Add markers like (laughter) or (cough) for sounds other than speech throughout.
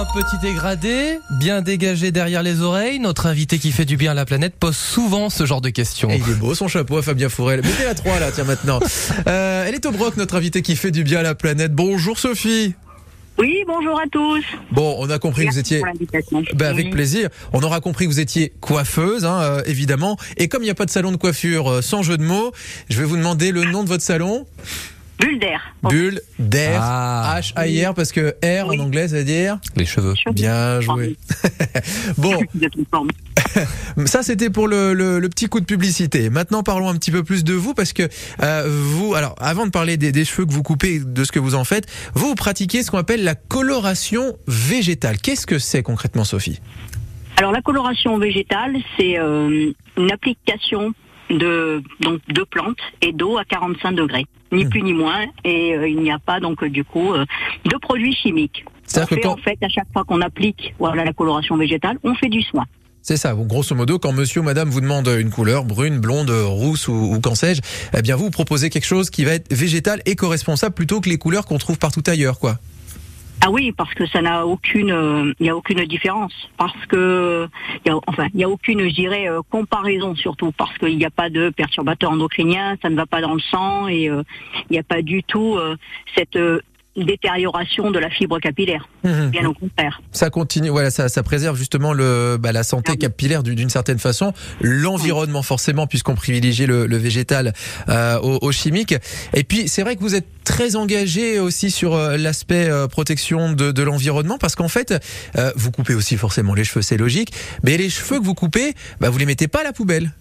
Un petit dégradé, bien dégagé derrière les oreilles. Notre invité qui fait du bien à la planète pose souvent ce genre de questions. Et il est beau son chapeau à Fabien Fourel. Mettez la 3 là, tiens maintenant. (laughs) Euh, elle est au broc, notre invité qui fait du bien à la planète. Bonjour Sophie. Oui, bonjour à tous. Bon, on a compris que vous étiez. Ben, avec Oui. plaisir. On aura compris que vous étiez coiffeuse, hein, euh, évidemment. Et comme il n'y a pas de salon de coiffure euh, sans jeu de mots, je vais vous demander le nom de votre salon. Bulle d'air. Bulle d'air. Ah. H-A-I-R, parce que R Oui. en anglais, ça veut dire. Les cheveux. Bien joué. (laughs) bon, (laughs) ça c'était pour le, le- le petit coup de publicité. Maintenant, parlons un petit peu plus de vous, parce que euh, vous, alors, avant de parler des, des cheveux que vous coupez, et de ce que vous en faites, vous, vous pratiquez ce qu'on appelle la coloration végétale. Qu'est-ce que c'est concrètement, Sophie? Alors la coloration végétale, c'est euh, une application de donc de plantes et d'eau à 45 degrés, ni Hmm. plus ni moins, et euh, il n'y a pas donc euh, du coup euh, de produits chimiques. Que fait, quand- en fait à chaque fois qu'on applique voilà la coloration végétale, on fait du soin. C'est ça, grosso modo, quand monsieur ou madame vous demande une couleur, brune, blonde, rousse ou, ou qu'en sais-je, eh bien vous, vous proposez quelque chose qui va être végétal, éco-responsable plutôt que les couleurs qu'on trouve partout ailleurs, quoi. Ah oui, parce que ça n'a aucune, euh, il y a aucune différence, parce que, enfin, il y a aucune, je dirais, euh, comparaison surtout, parce qu'il n'y a pas de perturbateurs endocriniens, ça ne va pas dans le sang et euh, il n'y a pas du tout euh, cette euh, détérioration de la fibre capillaire. Mhm. Bien au contraire. Ça continue, voilà, ça, ça préserve justement le, bah, la santé capillaire d'une d'une certaine façon, l'environnement forcément, puisqu'on privilégie le, le végétal euh, au, au chimique. Et puis c'est vrai que vous êtes très engagé aussi sur euh, l'aspect euh, protection de, de l'environnement, parce qu'en fait, euh, vous coupez aussi forcément les cheveux, c'est logique, mais les cheveux que vous coupez, bah, vous les mettez pas à la poubelle.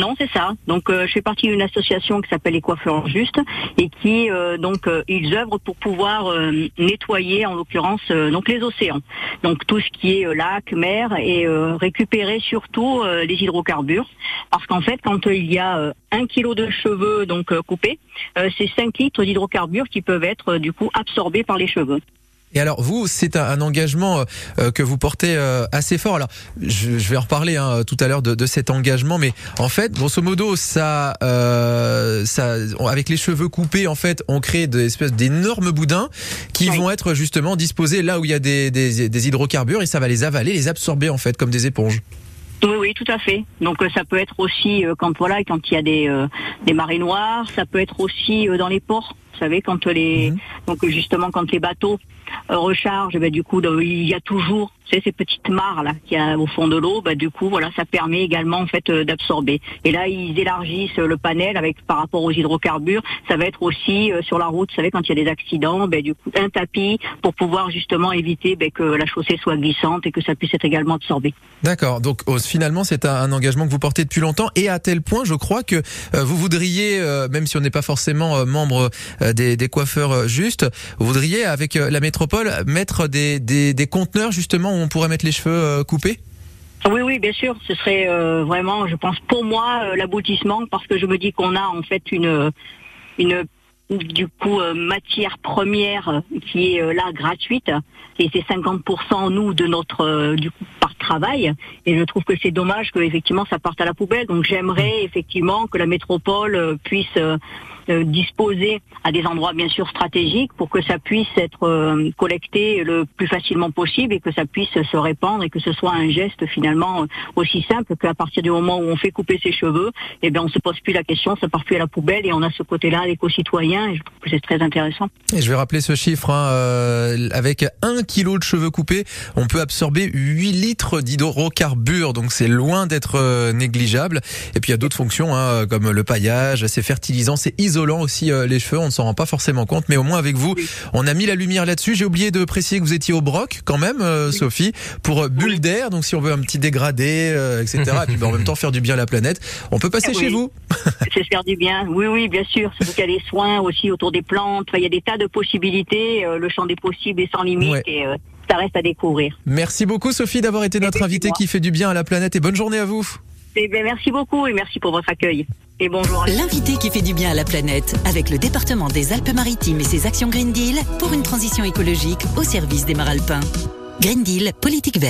Non, c'est ça. Donc, euh, je fais partie d'une association qui s'appelle les coiffeurs justes et qui, euh, donc, euh, ils œuvrent pour pouvoir euh, nettoyer, en l'occurrence, donc les océans. Donc, tout ce qui est lac, mer et récupérer surtout les hydrocarbures. Parce qu'en fait, quand il y a un kilo de cheveux donc coupés, c'est 5 litres d'hydrocarbures qui peuvent être du coup absorbés par les cheveux. Et alors vous, c'est un, un engagement euh, euh, que vous portez euh, assez fort. Alors je, je vais en reparler hein, tout à l'heure de, de cet engagement, mais en fait, grosso modo, ça, euh, ça, on- avec les cheveux coupés, en fait, on crée des espèces d'énormes boudins qui Oui. vont être justement disposés là où il y a des, des, des hydrocarbures et ça va les avaler, les absorber en fait comme des éponges. Oui, oui, tout à fait. Donc euh, ça peut être aussi euh, quand voilà, quand il y a des euh, des marées noires, ça peut être aussi dans les ports. Vous savez, quand les Mhm. Donc justement quand les bateaux euh, rechargent, ben, du coup il y a toujours ces petites mares là qu'il y a au fond de l'eau. Ben, du coup voilà, ça permet également en fait euh, d'absorber. Et là ils élargissent euh, le panel avec par rapport aux hydrocarbures. Ça va être aussi sur la route. Vous savez quand il y a des accidents, ben, du coup un tapis pour pouvoir justement éviter que la chaussée soit glissante et que ça puisse être également absorbé. D'accord. Donc oh, finalement, c'est un, engagement que vous portez depuis longtemps et à tel point, je crois que vous voudriez, même si on n'est pas forcément membre des, coiffeurs euh, vous voudriez avec euh, la métropole mettre des, des, conteneurs justement où on pourrait mettre les cheveux euh, coupés? Oui, oui, bien sûr. Ce serait euh, vraiment, je pense, pour moi, l'aboutissement, parce que je me dis qu'on a en fait une, une du coup matière première qui est là gratuite et c'est 50% nous de notre du coup par travail et je trouve que c'est dommage que effectivement ça parte à la poubelle donc j'aimerais effectivement que la métropole puisse disposer à des endroits bien sûr stratégiques pour que ça puisse être euh, collecté le plus facilement possible et que ça puisse se répandre et que ce soit un geste finalement euh, aussi simple qu'à partir du moment où on fait couper ses cheveux, eh bien on se pose plus la question, ça part plus à la poubelle et on a ce côté-là l'éco-citoyen et je trouve que c'est très intéressant. Et je vais rappeler ce chiffre, hein, euh, avec un kilo de cheveux coupés, on peut absorber 8 litres d'hydrocarbures, donc c'est loin d'être euh, négligeable. Et puis il y a d'autres fonctions, hein, comme le paillage, c'est fertilisant, c'est isolant aussi euh, les cheveux, on ne s'en rend pas forcément compte, mais au moins avec vous, Oui. on a mis la lumière là-dessus. J'ai oublié de préciser que vous étiez au broc quand même, euh, Sophie, pour euh, bulle d'air, donc si on veut un petit dégradé, euh, etc., et puis ben, en même temps faire du bien à la planète, on peut passer Oui. chez vous. (laughs) c'est faire du bien. Oui, oui, bien sûr. Surtout qu'il y a des soins aussi autour des plantes. Il y a des tas de possibilités. le champ des possibles est sans limite Ouais. et ça reste à découvrir. Merci beaucoup Sophie d'avoir été notre c'est invitée qui fait du bien à la planète et bonne journée à vous. Eh bien, merci beaucoup et merci pour votre accueil. L'invité qui fait du bien à la planète avec le département des Alpes-Maritimes et ses actions Green Deal pour une transition écologique au service des Maralpins. Green Deal, politique verte.